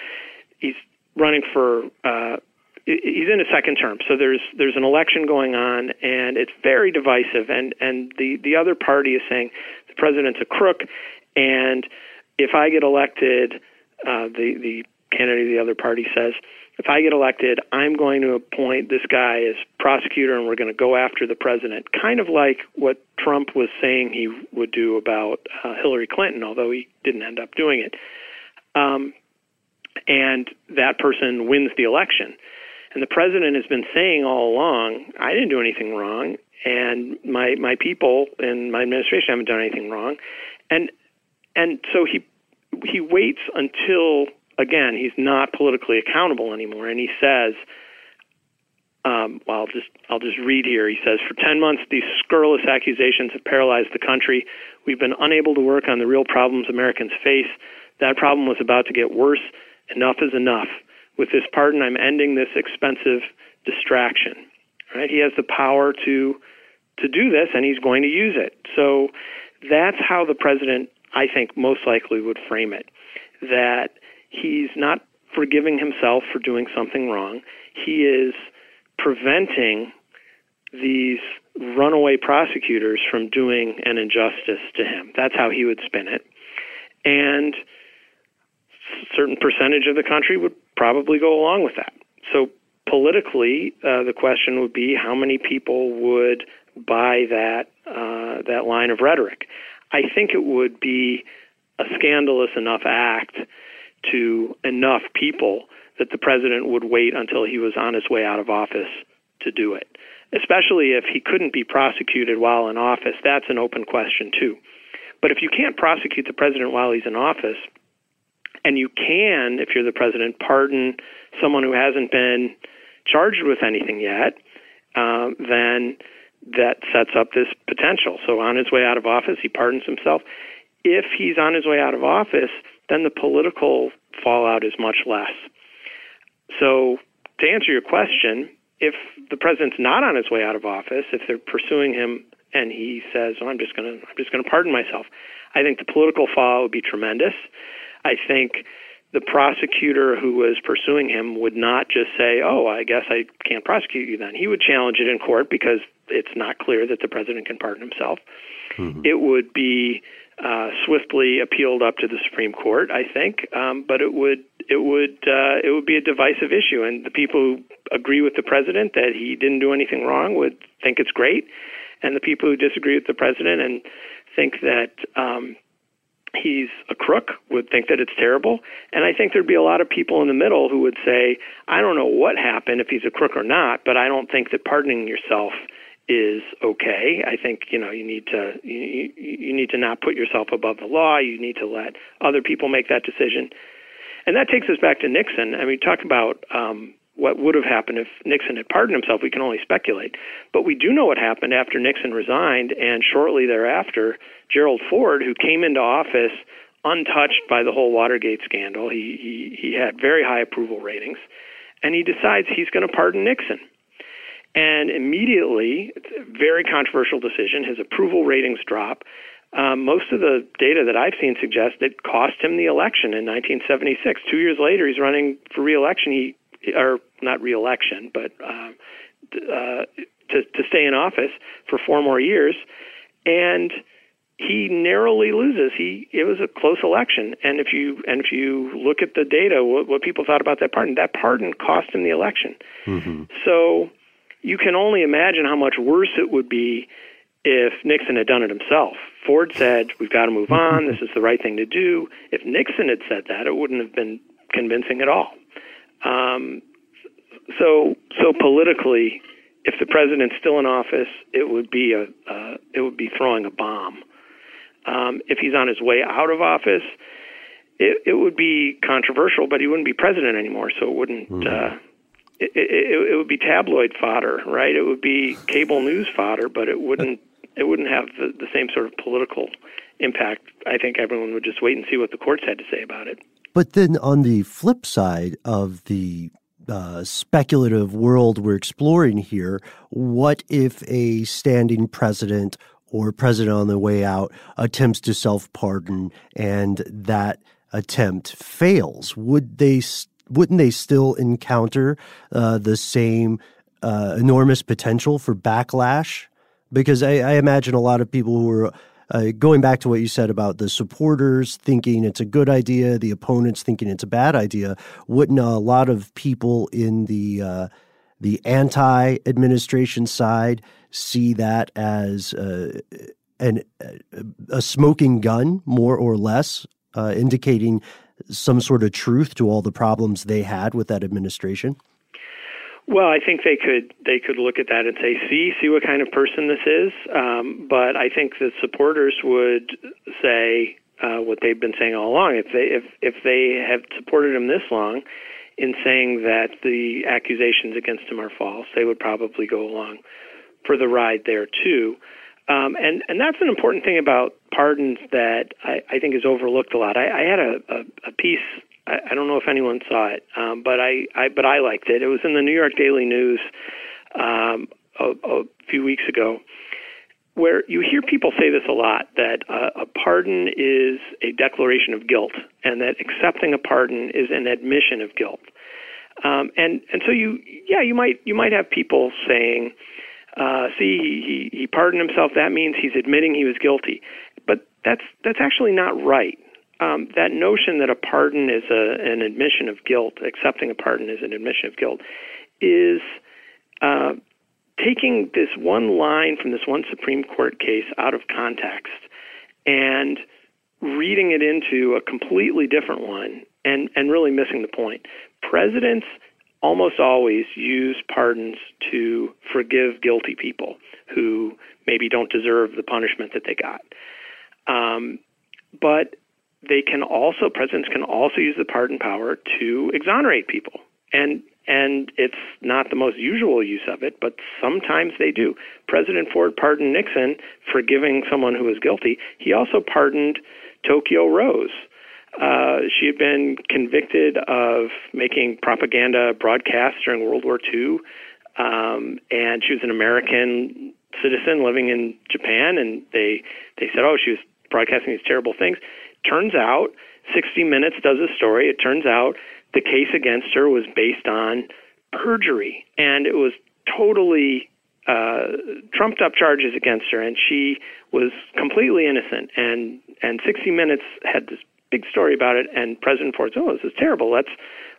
he's running for. Uh, he's in a second term, so there's there's an election going on, and it's very divisive. And and the the other party is saying the president's a crook, and if I get elected, uh, the the candidate of the other party says, if I get elected, I'm going to appoint this guy as prosecutor, and we're going to go after the president, kind of like what Trump was saying he would do about uh, Hillary Clinton, although he didn't end up doing it. Um, and that person wins the election. And the president has been saying all along, I didn't do anything wrong, and my my people and my administration haven't done anything wrong. And and so he he waits until again he's not politically accountable anymore, and he says, um, well, I'll just I'll just read here. He says, for ten months, these scurrilous accusations have paralyzed the country. We've been unable to work on the real problems Americans face. That problem was about to get worse. Enough is enough. With this pardon, I'm ending this expensive distraction. Right? He has the power to to do this, and he's going to use it. So that's how the president I think most likely would frame it that he's not forgiving himself for doing something wrong. He is preventing these runaway prosecutors from doing an injustice to him. That's how he would spin it. And a certain percentage of the country would probably go along with that. So politically, uh, the question would be how many people would buy that uh, that line of rhetoric. I think it would be a scandalous enough act to enough people that the president would wait until he was on his way out of office to do it. Especially if he couldn't be prosecuted while in office, that's an open question too. But if you can't prosecute the president while he's in office, and you can, if you're the president, pardon someone who hasn't been charged with anything yet, uh, then that sets up this potential. So on his way out of office, he pardons himself. If he's on his way out of office, then the political fallout is much less. So to answer your question, if the president's not on his way out of office, if they're pursuing him and he says, oh, "I'm just going to I'm just going to pardon myself," I think the political fallout would be tremendous. I think the prosecutor who was pursuing him would not just say, "Oh, I guess I can't prosecute you then." He would challenge it in court because it's not clear that the president can pardon himself. Mm-hmm. It would be uh, swiftly appealed up to the Supreme Court, I think, um, but it would it would uh, it would be a divisive issue, and the people who agree with the president that he didn't do anything wrong would think it's great, and the people who disagree with the president and think that um, he's a crook would think that it's terrible. And I think there'd be a lot of people in the middle who would say, I don't know what happened if he's a crook or not, but I don't think that pardoning yourself is okay. I think you know you need to you, you need to not put yourself above the law. You need to let other people make that decision. And that takes us back to Nixon. I mean, talk about um, what would have happened if Nixon had pardoned himself. We can only speculate. But we do know what happened after Nixon resigned, and shortly thereafter, Gerald Ford, who came into office untouched by the whole Watergate scandal, he, he, he had very high approval ratings, and he decides he's going to pardon Nixon. And immediately, it's a very controversial decision. His approval ratings drop. Um, most of the data that I've seen suggests it cost him the election in 1976. Two years later, he's running for reelection. He or not reelection, but uh, uh, to to stay in office for four more years, and he narrowly loses. He it was a close election, and if you and if you look at the data, what, what people thought about that pardon, that pardon cost him the election. Mm-hmm. So you can only imagine how much worse it would be if Nixon had done it himself. Ford said, We've got to move on. This is the right thing to do. If Nixon had said that, it wouldn't have been convincing at all. Um, so, so politically, if the president's still in office, it would be a uh, it would be throwing a bomb. Um, if he's on his way out of office, it, it would be controversial, but he wouldn't be president anymore, so it wouldn't. Mm-hmm. Uh, it, it, it would be tabloid fodder, right? It would be cable news fodder, but it wouldn't it wouldn't have the, the same sort of political impact. I think everyone would just wait and see what the courts had to say about it. But then on the flip side of the uh, speculative world we're exploring here, what if a standing president or president on the way out attempts to self pardon and that attempt fails? Would they wouldn't they still encounter uh, the same uh, enormous potential for backlash? Because I, I, imagine a lot of people who are uh, going back to what you said about the supporters thinking it's a good idea, the opponents thinking it's a bad idea. Wouldn't a lot of people in the uh, the anti-administration side see that as uh, an, a smoking gun, more or less, uh, indicating some sort of truth to all the problems they had with that administration? Well, I think they could they could look at that and say, "See, see what kind of person this is." Um, but I think the supporters would say uh, what they've been saying all along. If they if if they have supported him this long in saying that the accusations against him are false, they would probably go along for the ride there too. Um, and and that's an important thing about pardons that I, I think is overlooked a lot. I, I had a, a, a piece. I, I don't know if anyone saw it, um, but I, I but I liked it. It was in the New York Daily News um, a, a few weeks ago, where you hear people say this a lot that uh, a pardon is a declaration of guilt, and that accepting a pardon is an admission of guilt. Um, and and so you yeah you might you might have people saying uh, see, he, he pardoned himself. That means he's admitting he was guilty. But that's that's actually not right. Um, that notion that a pardon is a, an admission of guilt, accepting a pardon is an admission of guilt, is uh, taking this one line from this one Supreme Court case out of context and reading it into a completely different one and, and really missing the point. Presidents almost always use pardons to forgive guilty people who maybe don't deserve the punishment that they got. Um, but they can also presidents can also use the pardon power to exonerate people, and and it's not the most usual use of it, but sometimes they do. President Ford pardoned Nixon for giving someone who was guilty. He also pardoned Tokyo Rose uh, she had been convicted of making propaganda broadcasts during World War II, um, and she was an American citizen living in Japan. And they they said, oh, she was broadcasting these terrible things. Turns out, 60 Minutes does a story. It turns out the case against her was based on perjury, and it was totally uh, trumped up charges against her, and she was completely innocent. And and 60 Minutes had this big story about it, and President Ford said, "Oh, this is terrible. Let's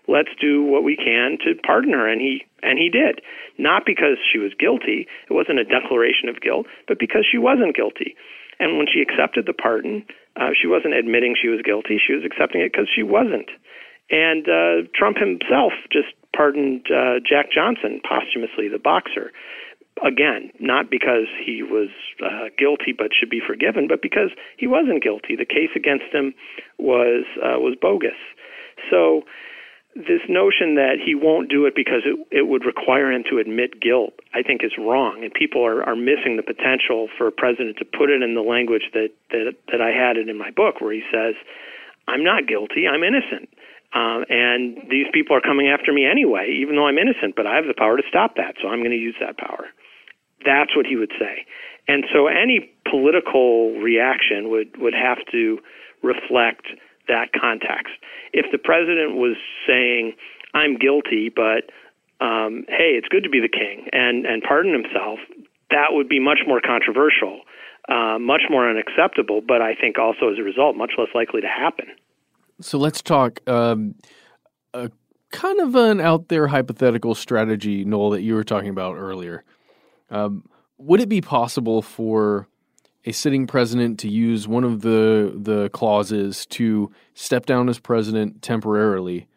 let's do what we can to pardon her," and he and he did, not because she was guilty. It wasn't a declaration of guilt, but because she wasn't guilty. And when she accepted the pardon, uh, she wasn't admitting she was guilty. She was accepting it because she wasn't. And uh, Trump himself just pardoned uh, Jack Johnson posthumously, the boxer. Again, not because he was uh, guilty but should be forgiven, but because he wasn't guilty. The case against him was uh, was bogus. So this notion that he won't do it because it, it would require him to admit guilt, I think is wrong. And people are, are missing the potential for a president to put it in the language that, that, that I had it in my book, where he says, I'm not guilty, I'm innocent. Um, and these people are coming after me anyway, even though I'm innocent, but I have the power to stop that, so I'm going to use that power. That's what he would say. And so any political reaction would, would have to reflect that context. If the president was saying, I'm guilty, but um, hey, it's good to be the king and, and pardon himself, that would be much more controversial, uh, much more unacceptable, but I think also as a result, much less likely to happen. So let's talk um, a kind of an out there hypothetical strategy, Noel, that you were talking about earlier. Um, would it be possible for a sitting president to use one of the the clauses to step down as president temporarily,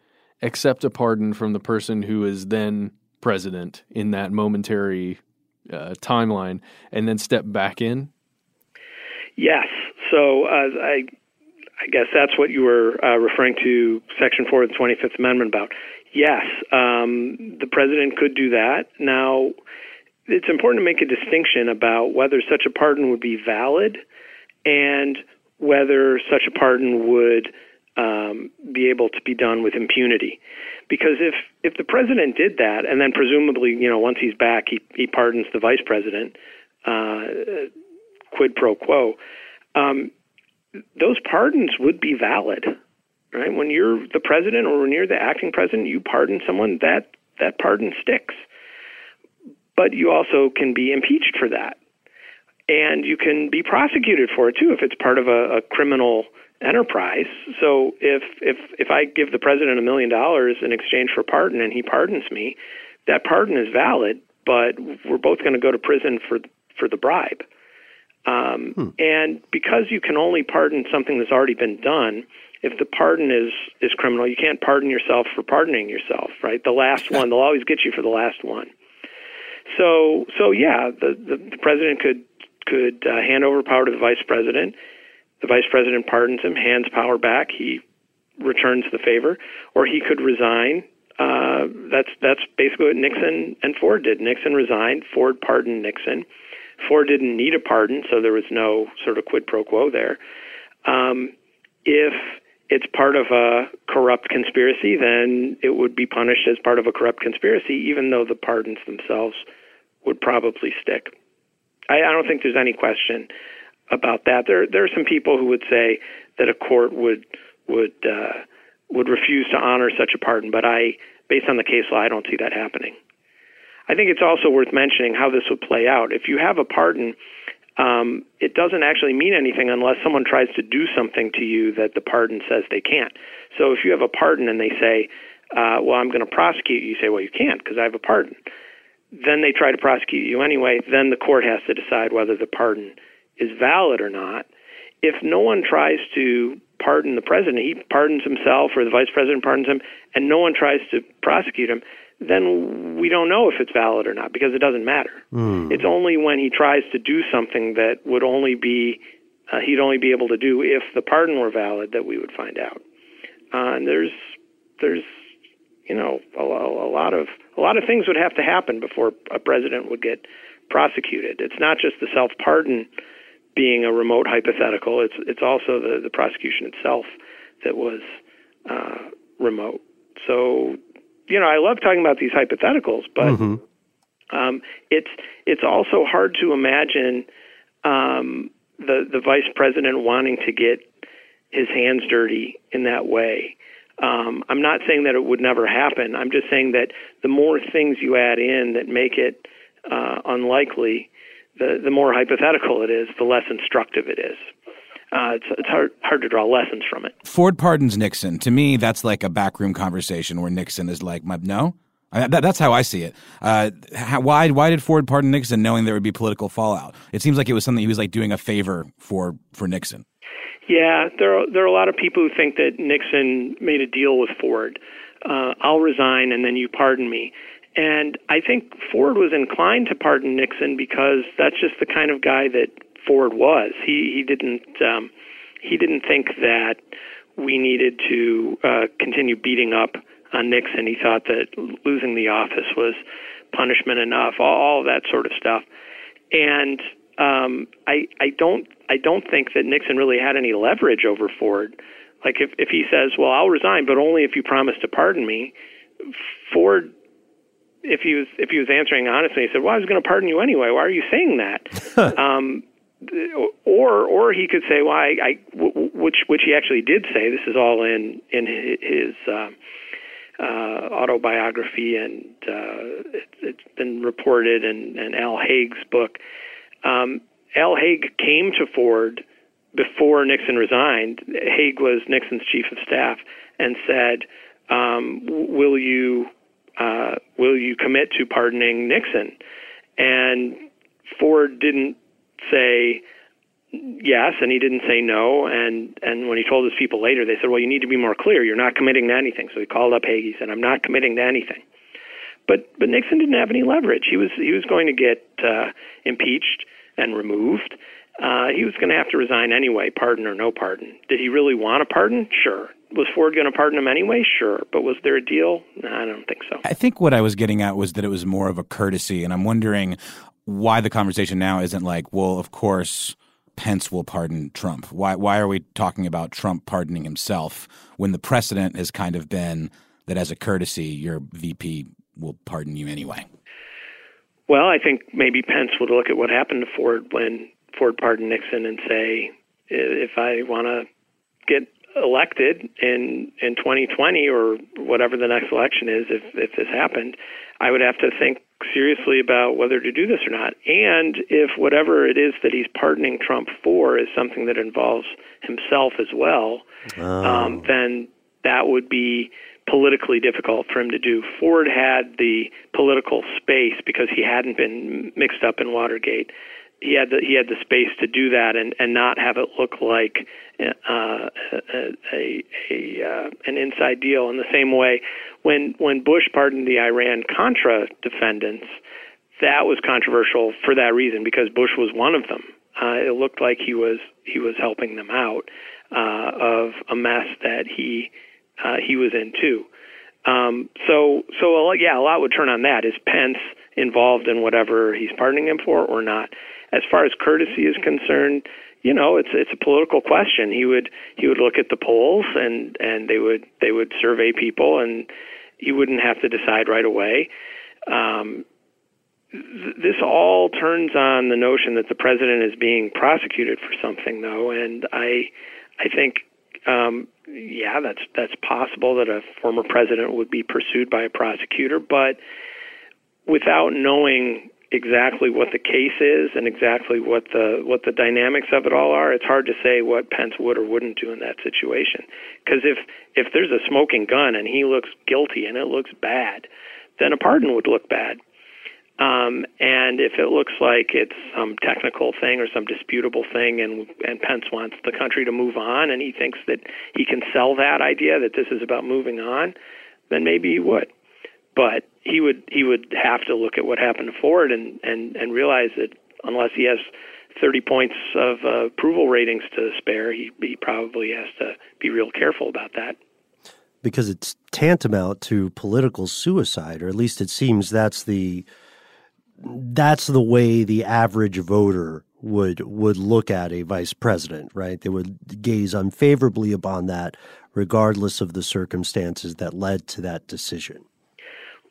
accept a pardon from the person who is then president in that momentary uh, timeline, and then step back in? Yes. So uh, I I guess that's what you were uh, referring to Section 4 of the 25th Amendment about. Yes, um, the president could do that. Now, it's important to make a distinction about whether such a pardon would be valid and whether such a pardon would um, be able to be done with impunity. Because if if the president did that, and then presumably, you know, once he's back, he he pardons the vice president, uh, quid pro quo, um, those pardons would be valid, right? When you're the president or when you're the acting president, you pardon someone, that that pardon sticks but you also can be impeached for that. And you can be prosecuted for it too if it's part of a, a criminal enterprise. So if if if I give the president a million dollars in exchange for pardon and he pardons me, that pardon is valid, but we're both going to go to prison for for the bribe. Um, hmm. And because you can only pardon something that's already been done, if the pardon is is criminal, you can't pardon yourself for pardoning yourself, right? The last one, they'll always get you for the last one. So so yeah, the the, the president could could uh, hand over power to the vice president. The vice president pardons him, hands power back. He returns the favor, or he could resign. Uh, that's that's basically what Nixon and Ford did. Nixon resigned. Ford pardoned Nixon. Ford didn't need a pardon, so there was no sort of quid pro quo there. Um, if it's part of a corrupt conspiracy, then it would be punished as part of a corrupt conspiracy, even though the pardons themselves would probably stick. I, I don't think there's any question about that. There, there are some people who would say that a court would would uh, would refuse to honor such a pardon, but I, based on the case law, I don't see that happening. I think it's also worth mentioning how this would play out. If you have a pardon um, it doesn't actually mean anything unless someone tries to do something to you that the pardon says they can't. So if you have a pardon and they say, uh, well, I'm going to prosecute you, you say, well, you can't because I have a pardon. Then they try to prosecute you anyway. Then the court has to decide whether the pardon is valid or not. If no one tries to pardon the president, he pardons himself or the vice president pardons him, and no one tries to prosecute him, then we don't know if it's valid or not because it doesn't matter. Mm. It's only when he tries to do something that would only be uh, he'd only be able to do if the pardon were valid that we would find out. Uh, and there's there's you know a, a lot of a lot of things would have to happen before a president would get prosecuted. It's not just the self pardon being a remote hypothetical. It's it's also the the prosecution itself that was uh, remote. So you know, I love talking about these hypotheticals, but mm-hmm. um, it's it's also hard to imagine um, the the vice president wanting to get his hands dirty in that way. Um, I'm not saying that it would never happen. I'm just saying that the more things you add in that make it uh, unlikely, the the more hypothetical it is, the less instructive it is. Uh, it's, it's hard hard to draw lessons from it. Ford pardons Nixon. To me, that's like a backroom conversation where Nixon is like, "No." I, that, that's how I see it. Uh, how, why why did Ford pardon Nixon, knowing there would be political fallout? It seems like it was something he was like doing a favor for for Nixon. Yeah, there are, there are a lot of people who think that Nixon made a deal with Ford. Uh, I'll resign and then you pardon me. And I think Ford was inclined to pardon Nixon because that's just the kind of guy that Ford was. He he didn't um, he didn't think that we needed to uh, continue beating up on Nixon. He thought that losing the office was punishment enough. All, all that sort of stuff. And um, I I don't I don't think that Nixon really had any leverage over Ford. Like if if he says, "Well, I'll resign, but only if you promise to pardon me," Ford if he was if he was answering honestly, he said, "Well, I was going to pardon you anyway. Why are you saying that?" um, or or he could say, "Well, I, which which he actually did say. This is all in in his uh, uh, autobiography, and uh, it, it's been reported in, in Al Haig's book. Um, Al Haig came to Ford before Nixon resigned. Haig was Nixon's chief of staff, and said, um, "Will you?" uh, will you commit to pardoning Nixon? And Ford didn't say yes, and he didn't say no. And and when he told his people later, they said, "Well, you need to be more clear. You're not committing to anything." So he called up Haig. He said, "I'm not committing to anything." But but Nixon didn't have any leverage. He was he was going to get uh, impeached and removed. Uh, he was going to have to resign anyway, pardon or no pardon. Did he really want a pardon? Sure was Ford going to pardon him anyway? Sure. But was there a deal? No, I don't think so. I think what I was getting at was that it was more of a courtesy. And I'm wondering why the conversation now isn't like, well, of course. Pence will pardon Trump. Why why are we talking about Trump pardoning himself when the precedent has kind of been that as a courtesy your VP will pardon you anyway? Well, I think maybe Pence would look at what happened to Ford when Ford pardoned Nixon and say if I want to get elected in in 2020 or whatever the next election is, if if this happened, I would have to think seriously about whether to do this or not. And if whatever it is that he's pardoning Trump for is something that involves himself as well, oh. um, then that would be politically difficult for him to do. Ford had the political space because he hadn't been mixed up in Watergate he had the he had the space to do that and and not have it look like uh, a a, a uh, an inside deal. In the same way, when when Bush pardoned the Iran Contra defendants, that was controversial for that reason because Bush was one of them. Uh, it looked like he was he was helping them out uh, of a mess that he uh, he was in too. Um, so so yeah, a lot would turn on that. Is Pence involved in whatever he's pardoning him for or not? As far as courtesy is concerned, you know, it's it's a political question. He would he would look at the polls and and they would they would survey people and he wouldn't have to decide right away. Um, this all turns on the notion that the president is being prosecuted for something, though, and I I think um, yeah, that's that's possible that a former president would be pursued by a prosecutor, but without knowing exactly what the case is and exactly what the what the dynamics of it all are, it's hard to say what Pence would or wouldn't do in that situation. Because if if there's a smoking gun and he looks guilty and it looks bad, then a pardon would look bad. Um, and if it looks like it's some technical thing or some disputable thing, and and Pence wants the country to move on, and he thinks that he can sell that idea that this is about moving on, then maybe he would. But he would he would have to look at what happened to Ford and and and realize that unless he has 30 points of uh, approval ratings to spare, he he probably has to be real careful about that. Because it's tantamount to political suicide, or at least it seems that's the that's the way the average voter would would look at a vice president, right? They would gaze unfavorably upon that, regardless of the circumstances that led to that decision.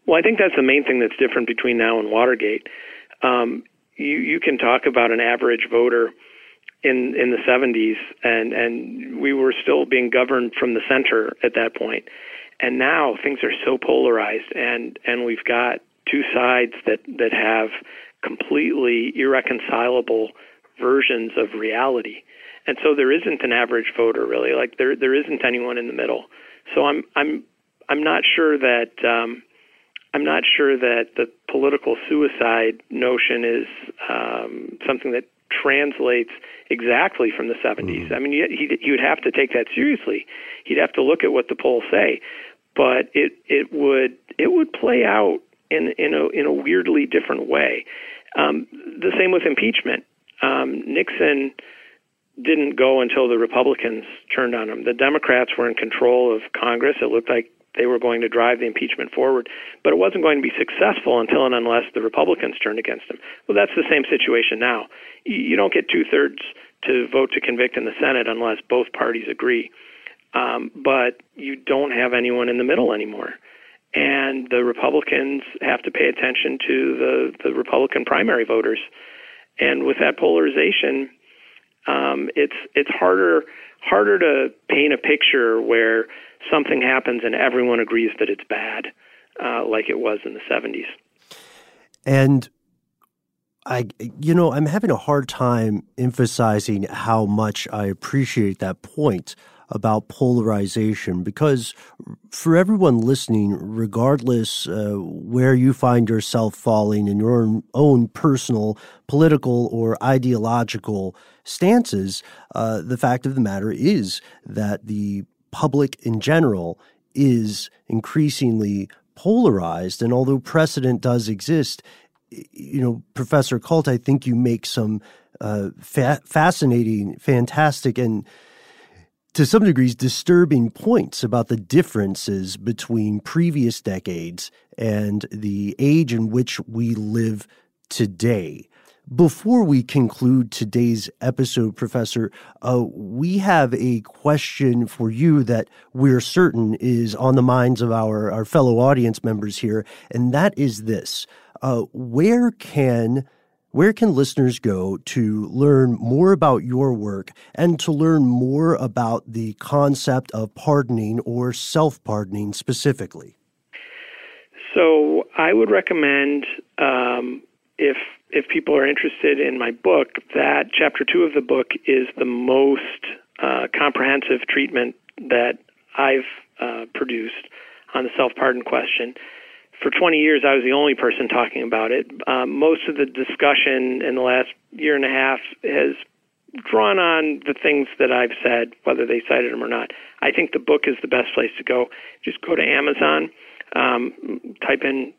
Well, I think that's the main thing that's different between now and Watergate. Um, you you can talk about an average voter in in the 70s, and and we were still being governed from the center at that point. and now things are so polarized, and and we've got two sides that that have completely irreconcilable versions of reality. And so there isn't an average voter really. Like there there isn't anyone in the middle. So I'm I'm I'm not sure that um, I'm not sure that the political suicide notion is um, something that translates exactly from the 70s. I mean, he, he would have to take that seriously. He'd have to look at what the polls say, but it it would it would play out in in a in a weirdly different way. Um, the same with impeachment. Um, Nixon didn't go until the Republicans turned on him. The Democrats were in control of Congress. It looked like they were going to drive the impeachment forward, but it wasn't going to be successful until and unless the Republicans turned against him. Well, that's the same situation now. You don't get two thirds to vote to convict in the Senate unless both parties agree. Um, but you don't have anyone in the middle anymore. And the Republicans have to pay attention to the, the Republican primary voters. And with that polarization, um, it's it's harder harder to paint a picture where something happens and everyone agrees that it's bad, uh, like it was in the 70s. And I, you know, I'm having a hard time emphasizing how much I appreciate that point about polarization because for everyone listening, regardless uh, where you find yourself falling in your own personal political or ideological stances, uh, the fact of the matter is that the public in general is increasingly polarized. And although precedent does exist, you know, Professor Kalt, I think you make some uh, fa- fascinating, fantastic, and to some degrees disturbing points about the differences between previous decades and the age in which we live today. Before we conclude today's episode, Professor, uh, we have a question for you that we're certain is on the minds of our, our fellow audience members here, and that is this. Uh, where can where can listeners go to learn more about your work and to learn more about the concept of pardoning or self pardoning specifically? So, I would recommend um, if if people are interested in my book, that chapter two of the book is the most uh, comprehensive treatment that I've uh, produced on the self pardon question. For 20 years, I was the only person talking about it. Um, most of the discussion in the last year and a half has drawn on the things that I've said, whether they cited them or not. I think the book is the best place to go. Just go to Amazon, um, type in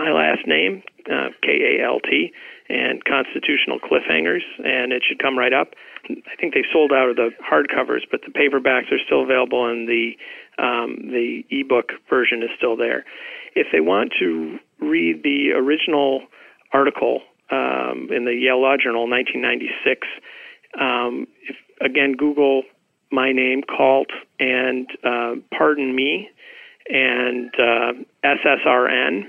my last name, uh, K A L T, and Constitutional Cliffhangers, and it should come right up. I think they sold out of the hardcovers, but the paperbacks are still available, and the um, the ebook version is still there. If they want to read the original article um, in the Yale Law Journal, 1996, um, if, again Google my name, Kalt, and uh, Pardon Me, and uh, SSRN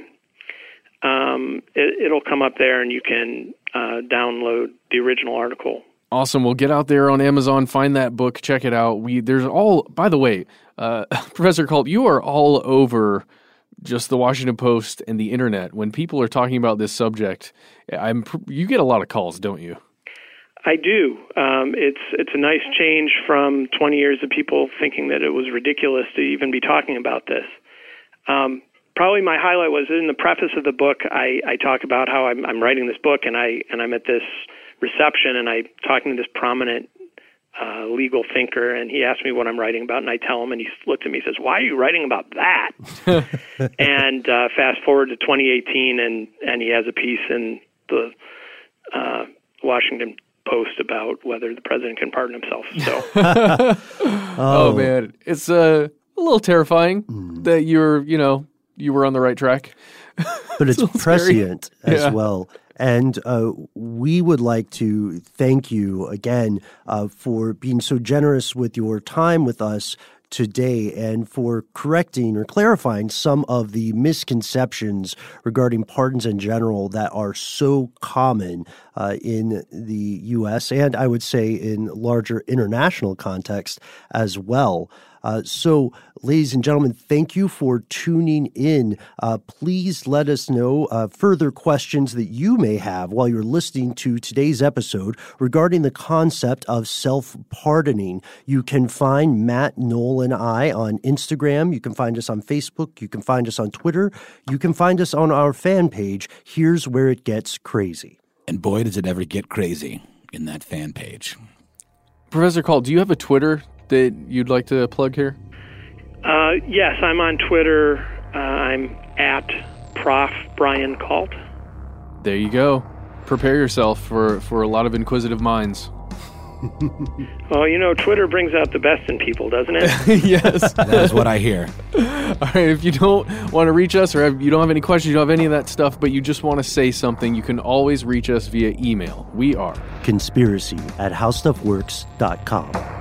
um, it, will come up there and you can uh, download the original article. Awesome. Well, get out there on Amazon, find that book, check it out. We there's all. By the way, uh, Professor Kalt, you are all over just the Washington Post and the internet. When people are talking about this subject, I'm you get a lot of calls, don't you? I do. Um, it's it's a nice change from 20 years of people thinking that it was ridiculous to even be talking about this. Um, probably my highlight was in the preface of the book. I, I talk about how I'm, I'm writing this book, and I and I'm at this reception, and I'm talking to this prominent uh, legal thinker, and he asked me what I'm writing about, and I tell him, and he looked at me, and says, "Why are you writing about that?" and uh, fast forward to 2018, and and he has a piece in the uh, Washington Post about whether the president can pardon himself. So, oh. oh. man, it's uh, a little terrifying mm. that you're, you know, you were on the right track. but it's prescient as yeah. well. And uh, we would like to thank you again uh, for being so generous with your time with us today and for correcting or clarifying some of the misconceptions regarding pardons in general that are so common uh, in the U.S. and I would say in larger international context as well. Uh, so, ladies and gentlemen, thank you for tuning in. Uh, please let us know uh, further questions that you may have while you're listening to today's episode regarding the concept of self pardoning. You can find Matt, Noel, and I on Instagram. You can find us on Facebook. You can find us on Twitter. You can find us on our fan page. Here's where it gets crazy. And boy, does it ever get crazy in that fan page. Professor Kalt, do you have a Twitter that you'd like to plug here? Uh, yes, I'm on Twitter. Uh, I'm at Prof. Brian Kalt. There you go. Prepare yourself for, for a lot of inquisitive minds. well, you know, Twitter brings out the best in people, doesn't it? yes. that is what I hear. All right. If you don't want to reach us or have, you don't have any questions, you don't have any of that stuff, but you just want to say something, you can always reach us via email. We are conspiracy at howstuffworks.com.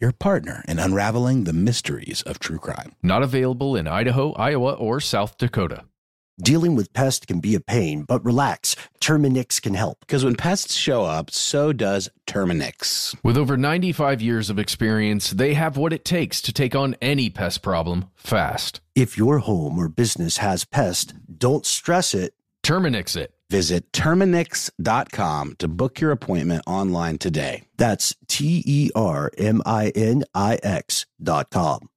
your partner in unraveling the mysteries of true crime. Not available in Idaho, Iowa, or South Dakota. Dealing with pests can be a pain, but relax. Terminix can help. Because when pests show up, so does Terminix. With over 95 years of experience, they have what it takes to take on any pest problem fast. If your home or business has pests, don't stress it. Terminix it. Visit Terminix.com to book your appointment online today. That's T E R M I N I X.com.